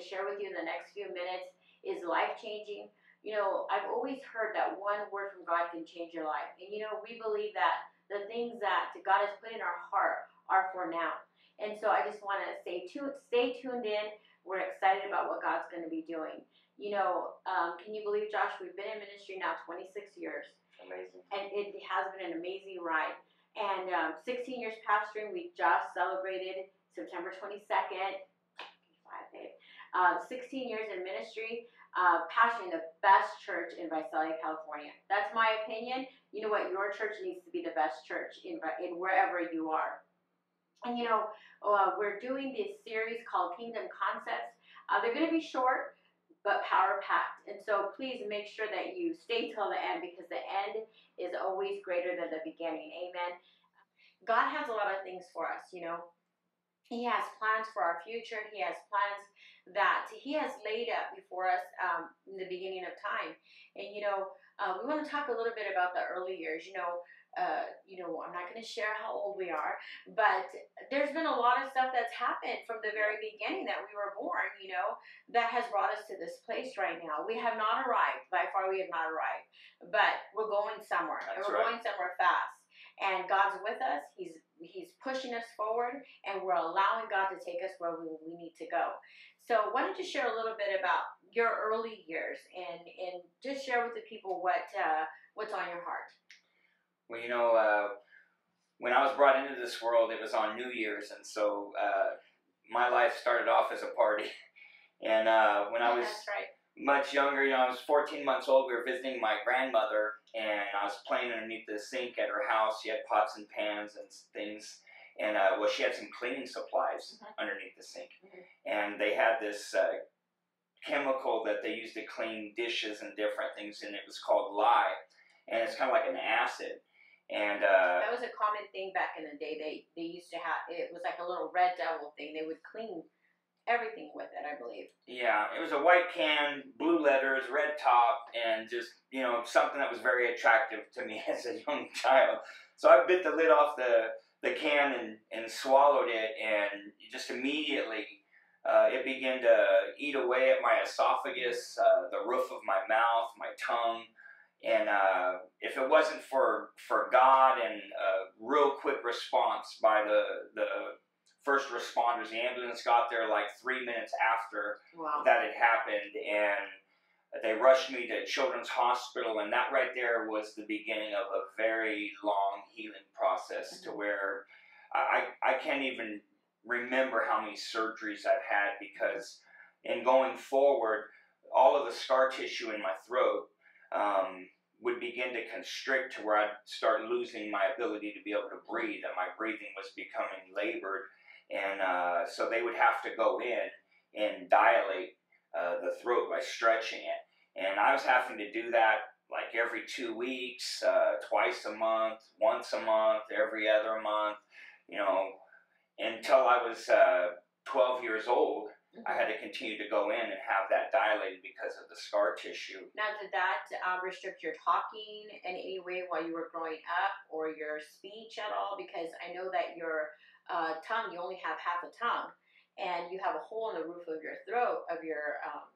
to share with you in the next few minutes is life changing. You know, I've always heard that one word from God can change your life. And you know, we believe that the things that God has put in our heart are for now. And so I just want to say, to, stay tuned in. We're excited about what God's going to be doing. You know, um, can you believe, Josh? We've been in ministry now 26 years. Amazing. And it has been an amazing ride. And um, 16 years pastoring, we just celebrated September 22nd. Uh, 16 years in ministry, uh, pastoring the best church in Visalia, California. That's my opinion. You know what? Your church needs to be the best church in, in wherever you are. And you know, uh, we're doing this series called Kingdom Concepts. Uh, they're going to be short, but power packed. And so please make sure that you stay till the end because the end is always greater than the beginning. Amen. God has a lot of things for us, you know. He has plans for our future. He has plans that He has laid up before us um, in the beginning of time. And, you know, uh, we want to talk a little bit about the early years. You know, uh, you know, I'm not going to share how old we are, but there's been a lot of stuff that's happened from the very beginning that we were born, you know, that has brought us to this place right now. We have not arrived. By far, we have not arrived, but we're going somewhere, That's and we're right. going somewhere fast. And God's with us. He's He's pushing us forward, and we're allowing God to take us where we, we need to go. So, why don't you share a little bit about your early years, and and just share with the people what uh, what's on your heart. Well, you know, uh, when I was brought into this world, it was on New Year's, and so uh, my life started off as a party. And uh, when I was right. much younger, you know, I was 14 months old. We were visiting my grandmother, and I was playing underneath the sink at her house. She had pots and pans and things, and uh, well, she had some cleaning supplies Mhm. underneath the sink, Mhm. and they had this uh, chemical that they used to clean dishes and different things, and it was called lye, and it's kind of like an acid, and uh, That was a common thing back in the day. They they used to have it was like a little red devil thing. They would clean everything with it, I believe. Yeah, it was a white can, blue letters, red top, and just, you know, something that was very attractive to me as a young child. So I bit the lid off the, the can and, and swallowed it, and just immediately uh, it began to eat away at my esophagus, uh, the roof of my mouth, my tongue. And uh, if it wasn't for, for God and a real quick response by the, the first responders, the ambulance got there like three minutes after Wow. that had happened, and they rushed me to Children's Hospital, and that right there was the beginning of a very long healing process to where I, I can't even remember how many surgeries I've had because in going forward, all of the scar tissue in my throat um, would begin to constrict to where I'd start losing my ability to be able to breathe, and my breathing was becoming labored. And uh, so they would have to go in and dilate uh, the throat by stretching it. And I was having to do that like every two weeks, uh, twice a month, once a month, every other month, you know, until I was uh, 12 years old. I had to continue to go in and have that dilated because of the scar tissue. Now, did that uh, restrict your talking in any way while you were growing up, or your speech at all? Because I know that your uh, tongue, you only have half a tongue, and you have a hole in the roof of your throat, of your um,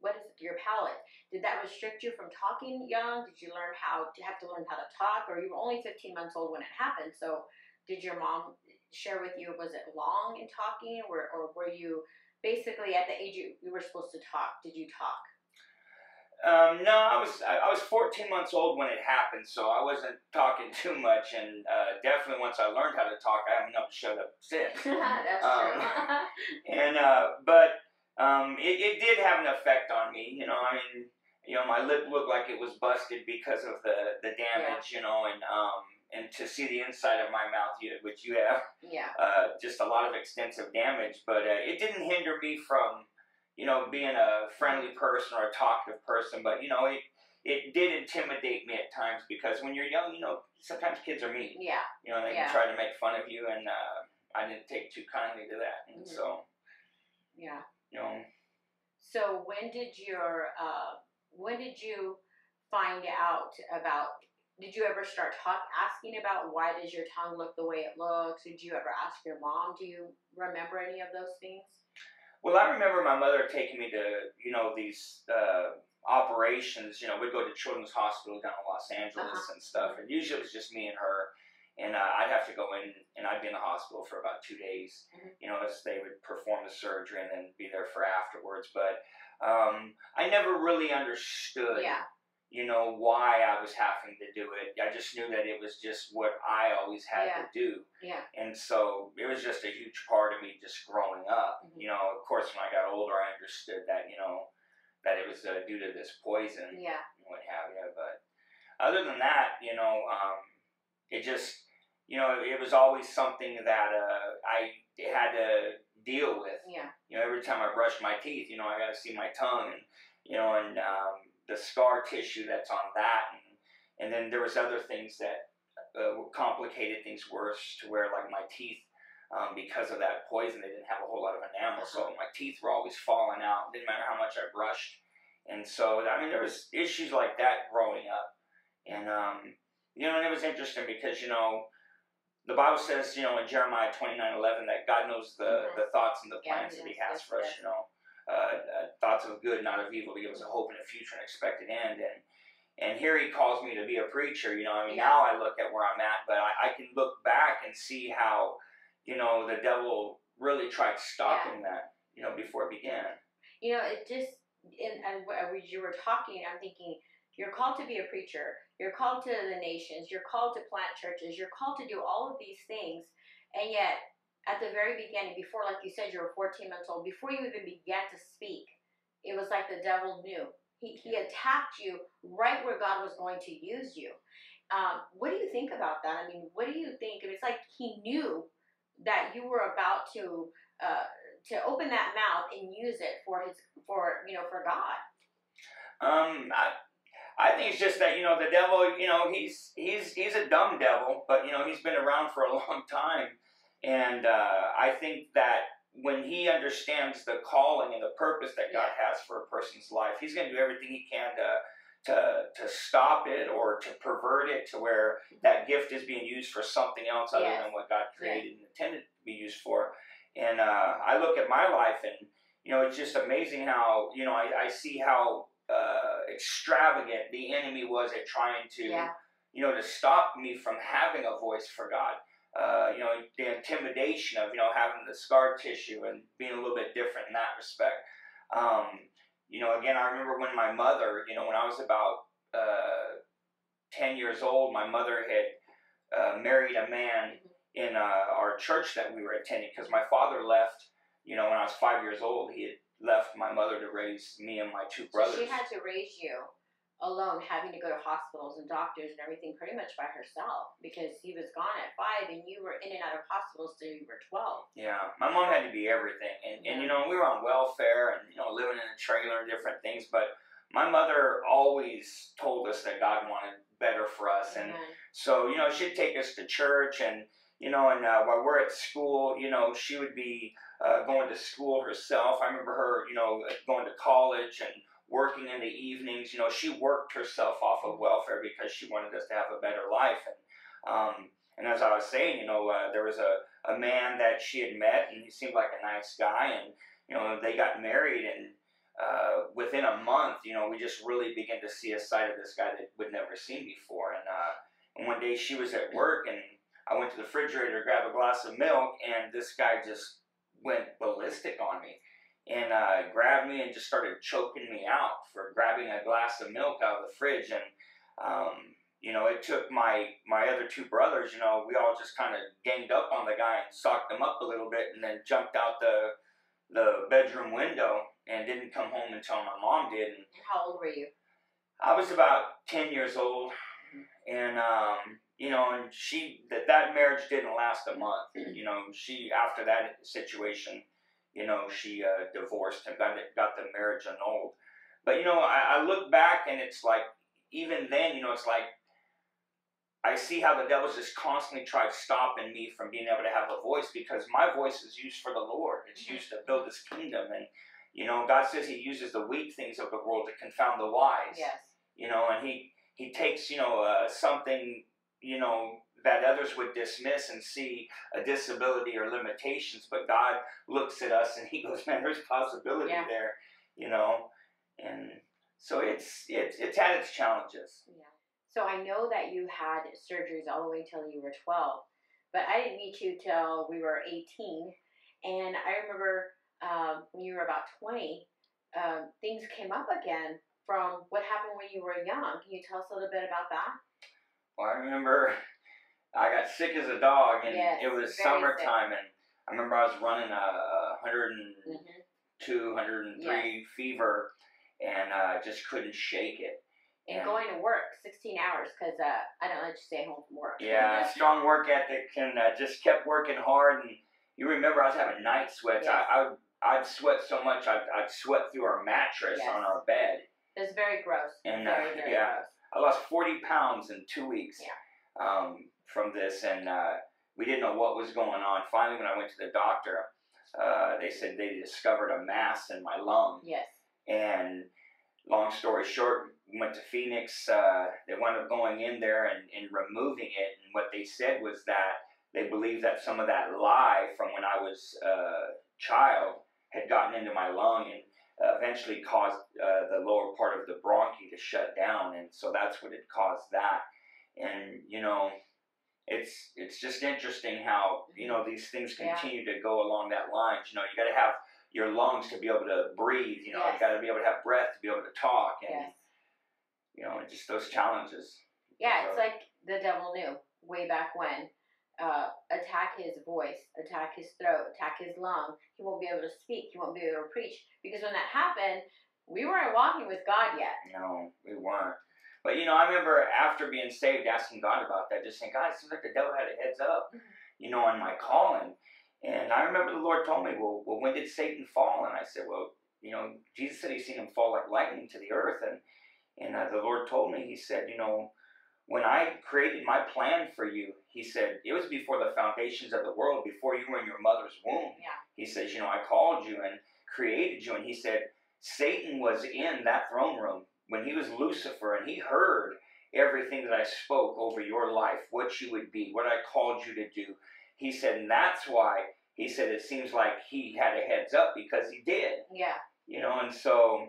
what is it, your palate. Did that restrict you from talking young? Did you learn how to have to learn how to talk, or you were only 15 months old when it happened? So, did your mom share with you? Was it long in talking, or, or were you basically at the age you, you were supposed to talk? Did you talk? Um, no, I was I, I was 14 months old when it happened, so I wasn't talking too much. And uh, definitely once I learned how to talk, I haven't to shut up since. That's Um, true. and uh, but um, it, it did have an effect on me. You know, I mean, you know, my lip looked like it was busted because of the the damage. You know, and um, and to see the inside of my mouth, you, which you have, yeah. uh, just a lot of extensive damage. But uh, it didn't hinder me from, you know, being a friendly person or a talkative person. But you know, it it did intimidate me at times because when you're young, you know, sometimes kids are mean. Yeah. You know, they Yeah. can try to make fun of you, and uh, I didn't take too kindly to that. And Mhm. so, Yeah. you know, So when did your uh, when did you find out about did you ever start talk asking about why does your tongue look the way it looks? Did you ever ask your mom? Do you remember any of those things? Well, I remember my mother taking me to, you know, these uh, operations. You know, we'd go to Children's Hospital down in Los Angeles Uh-huh. and stuff, and usually it was just me and her. And uh, I'd have to go in, and I'd be in the hospital for about two days. Mhm. You know, as they would perform the surgery and then be there for afterwards. But um, I never really understood. Yeah. You know why I was having to do it. I just knew that it was just what I always had Yeah. to do. Yeah. And so it was just a huge part of me just growing up. Mhm. You know, of course, when I got older, I understood that, you know, that it was uh, due to this poison Yeah. and what have you. But other than that, you know, um, it just, you know, it was always something that uh, I had to deal with. Yeah. You know, every time I brushed my teeth, you know, I got to see my tongue and, you know, and um, the scar tissue that's on that. And, and then there was other things that uh, complicated things worse to where like my teeth, um, because of that poison, they didn't have a whole lot of enamel. So my teeth were always falling out. Didn't matter how much I brushed. And so, I mean, there was issues like that growing up. And, um, you know, and it was interesting because, you know, the Bible says, you know, in Jeremiah 29 11, that God knows the, Mhm. the thoughts and the Yeah, plans that He has for us, you know, uh, thoughts of good, not of evil, to give us a hope and a future and expected end. And and here He calls me to be a preacher, you know, I mean, Yeah. now I look at where I'm at, but I, I can look back and see how, you know, the devil really tried stopping that, you know, before it began. You know, it just and and as you were talking, I'm thinking you're called to be a preacher. You're called to the nations. You're called to plant churches. You're called to do all of these things, and yet at the very beginning, before, like you said, you were 14 months old, before you even began to speak, it was like the devil knew. He, he attacked you right where God was going to use you. Um, what do you think about that? I mean, what do you think? It's like he knew that you were about to uh, to open that mouth and use it for his for you know for God. Um, I, I think it's just that you know the devil. You know he's he's he's a dumb devil, but you know he's been around for a long time, and uh, I think that when he understands the calling and the purpose that God has for a person's life, he's going to do everything he can to to to stop it or to pervert it to where that gift is being used for something else other Yes. than what God created and intended to be used for. And uh, I look at my life, and you know, it's just amazing how you know I, I see how uh, extravagant the enemy was at trying to Yeah. you know to stop me from having a voice for God. Uh, you know, the intimidation of you know having the scar tissue and being a little bit different in that respect. Um, you know, again, I remember when my mother, you know, when I was about uh, ten years old, my mother had uh, married a man in uh, our church that we were attending because my father left. You know, when I was five years old, he had left my mother to raise me and my two brothers. So she had to raise you alone, having to go to hospitals and doctors and everything pretty much by herself because he was gone at five and you were in and out of hospitals till you were twelve. Yeah, my mom had to be everything, and and you know we were on welfare and you know living in a trailer and different things, but my mother always told us that God wanted better for us, and so you know she'd take us to church, and you know, and uh, while we're at school, you know, she would be uh, going to school herself. I remember her, you know, going to college and working in the evenings. You know, she worked herself off of welfare because she wanted us to have a better life, and um, and as I was saying, you know, uh, there was a a man that she had met, and he seemed like a nice guy, and you know they got married, and uh, within a month, you know, we just really began to see a side of this guy that we'd never seen before, and uh, and one day she was at work, and I went to the refrigerator to grab a glass of milk, and this guy just went ballistic on me, and uh, grabbed me and just started choking me out for grabbing a glass of milk out of the fridge, and um, you know, it took my my other two brothers. You know, we all just kind of ganged up on the guy and socked him up a little bit, and then jumped out the the bedroom window and didn't come home until my mom did. And How old were you? I was about ten years old, and um, you know, and she that that marriage didn't last a month. You know, she after that situation, you know, she uh, divorced and got got the marriage annulled. But you know, I, I look back and it's like even then, you know, it's like I see how the devil's just constantly tried stopping me from being able to have a voice because my voice is used for the Lord. It's used to build His kingdom, and you know, God says He uses the weak things of the world to confound the wise Yes. you know, and he he takes you know uh, something you know that others would dismiss and see a disability or limitations, but God looks at us and He goes, "Man, there's possibility Yeah. there," you know, and so it's it's it's had its challenges. Yeah. So I know that you had surgeries all the way till you were 12, but I didn't meet you till we were 18. And I remember um, when you were about 20, um, things came up again from what happened when you were young. Can you tell us a little bit about that? Well, I remember I got sick as a dog, and Yes, it was summertime, and I remember I was running a, a 102, Mm-hmm. 103 fever, and uh, just couldn't shake it. And Yeah. going to work 16 hours because uh, I don't let you stay home from work. Yeah, strong work ethic, and uh, just kept working hard. And you remember I was having night sweats. Yes. I, I would, I'd sweat so much I'd, I'd sweat through our mattress on our bed. It was very gross. And, uh, very, very yeah. gross. I lost 40 pounds in two weeks Yeah. Um, from this, and uh, we didn't know what was going on. Finally, when I went to the doctor, uh, they said they discovered a mass in my lung. Yes. And long story short, we went to Phoenix. Uh, they wound up going in there and, and removing it. And what they said was that they believed that some of that lye from when I was a child had gotten into my lung and uh, eventually caused uh, the lower part of the bronchi to shut down. And so that's what had caused that. And, you know, it's it's just interesting how you know these things Yeah. continue to go along that line. You know, you got to have your lungs to be able to breathe. You know, Yes. you got to be able to have breath to be able to talk, and Yes. you know, just those challenges. Yeah, it's like the devil knew way back when. Uh, attack his voice, attack his throat, attack his lung. He won't be able to speak. He won't be able to preach because when that happened, we weren't walking with God yet. No, we weren't. But you know, I remember after being saved, asking God about that, just saying, God, it seems like the devil had a heads up, Mhm. you know, on my calling. And I remember the Lord told me, well, well, when did Satan fall? And I said, well, you know, Jesus said he's seen him fall like lightning to the earth. And and uh, the Lord told me, He said, you know, when I created my plan for you, He said it was before the foundations of the world, before you were in your mother's womb. Yeah. He says, you know, I called you and created you, and He said Satan was in that throne room when he was Lucifer, and he heard everything that I spoke over your life, what you would be, what I called you to do. He said, and that's why he said it seems like he had a heads up because he did, Yeah. you know, and so,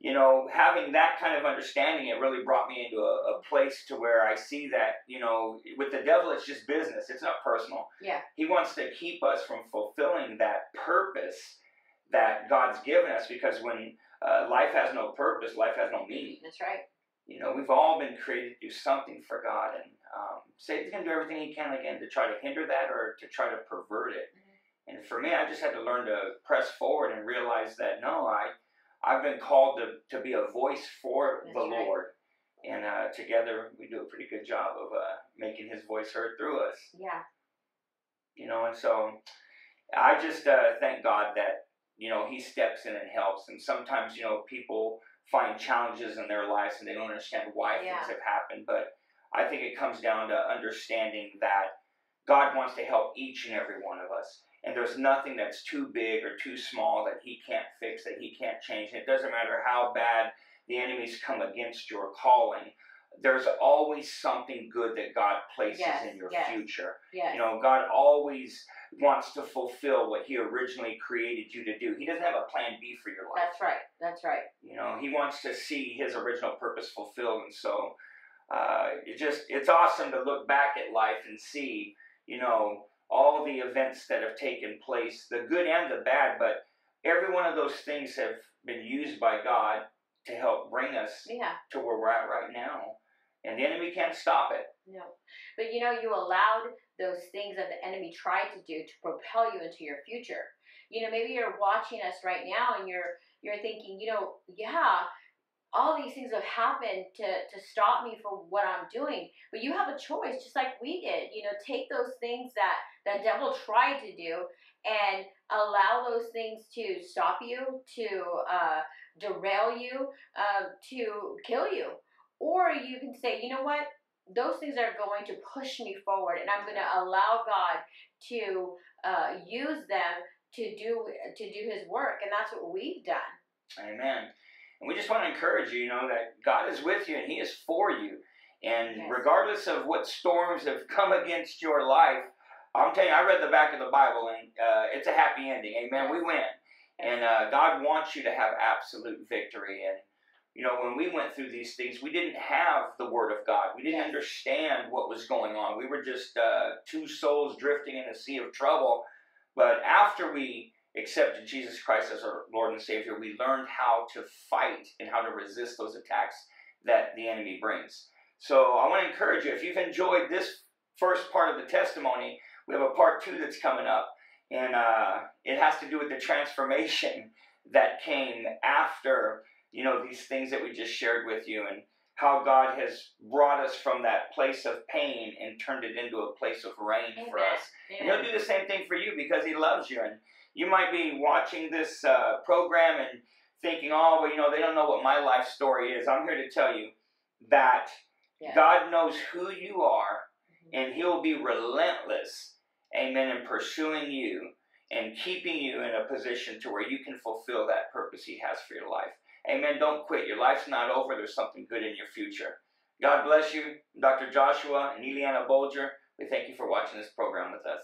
you know, having that kind of understanding, it really brought me into a, a place to where I see that, you know, with the devil, it's just business, it's not personal. Yeah. He wants to keep us from fulfilling that purpose that God's given us because when uh, life has no purpose, life has no meaning. That's right. You know, we've all been created to do something for God, and um, Satan's going to do everything he can again to try to hinder that or to try to pervert it. Mm-hmm. And for me, I just had to learn to press forward and realize that no, I, I've been called to, to be a voice for That's the right. Lord, and uh, together we do a pretty good job of uh, making His voice heard through us. Yeah. You know, and so I just uh, thank God that you know He steps in and helps. And sometimes you know people find challenges in their lives and they don't understand why Yeah. things have happened. But I think it comes down to understanding that God wants to help each and every one of us. And there's nothing that's too big or too small that He can't fix, that He can't change. And it doesn't matter how bad the enemies come against your calling. There's always something good that God places Yes, in your yes. future. Yes. You know, God always wants to fulfill what He originally created you to do. He doesn't have a plan B for your life. That's right. That's right. You know, He wants to see His original purpose fulfilled, and so uh, it just it's awesome to look back at life and see, you know, all the events that have taken place, the good and the bad. But every one of those things have been used by God to help bring us Yeah. to where we're at right now, and the enemy can't stop it. No. But you know, you allowed those things that the enemy tried to do to propel you into your future. You know, maybe you're watching us right now and you're you're thinking, you know, yeah, all these things have happened to to stop me from what I'm doing. But you have a choice, just like we did. You know, take those things that the devil tried to do and allow those things to stop you, to uh, derail you, uh, to kill you. Or you can say, you know what? those things are going to push me forward and i'm going to allow god to uh, use them to do to do his work and that's what we've done Amen. And we just want to encourage you, you know, that God is with you and He is for you. And Yes. regardless of what storms have come against your life, I'm telling you, I read the back of the Bible and uh, it's a happy ending. Amen. We win. And uh, God wants you to have absolute victory. And, you know, when we went through these things, we didn't have the Word of God. We didn't understand what was going on. We were just uh, two souls drifting in a sea of trouble. But after we accepted Jesus Christ as our Lord and Savior, we learned how to fight and how to resist those attacks that the enemy brings. So I want to encourage you if you've enjoyed this first part of the testimony, we have a part two that's coming up. And uh, it has to do with the transformation that came after, you know, these things that we just shared with you and how God has brought us from that place of pain and turned it into a place of rain for Amen. us. And he'll do the same thing for you because he loves you. And you might be watching this uh, program and thinking, oh, well, you know, they don't know what my life story is. I'm here to tell you that Yeah. God knows who you are and he'll be relentless, amen, in pursuing you and keeping you in a position to where you can fulfill that purpose he has for your life. Amen. Don't quit. Your life's not over. There's something good in your future. God bless you. Dr. Joshua and Eliana Bolger, we thank you for watching this program with us.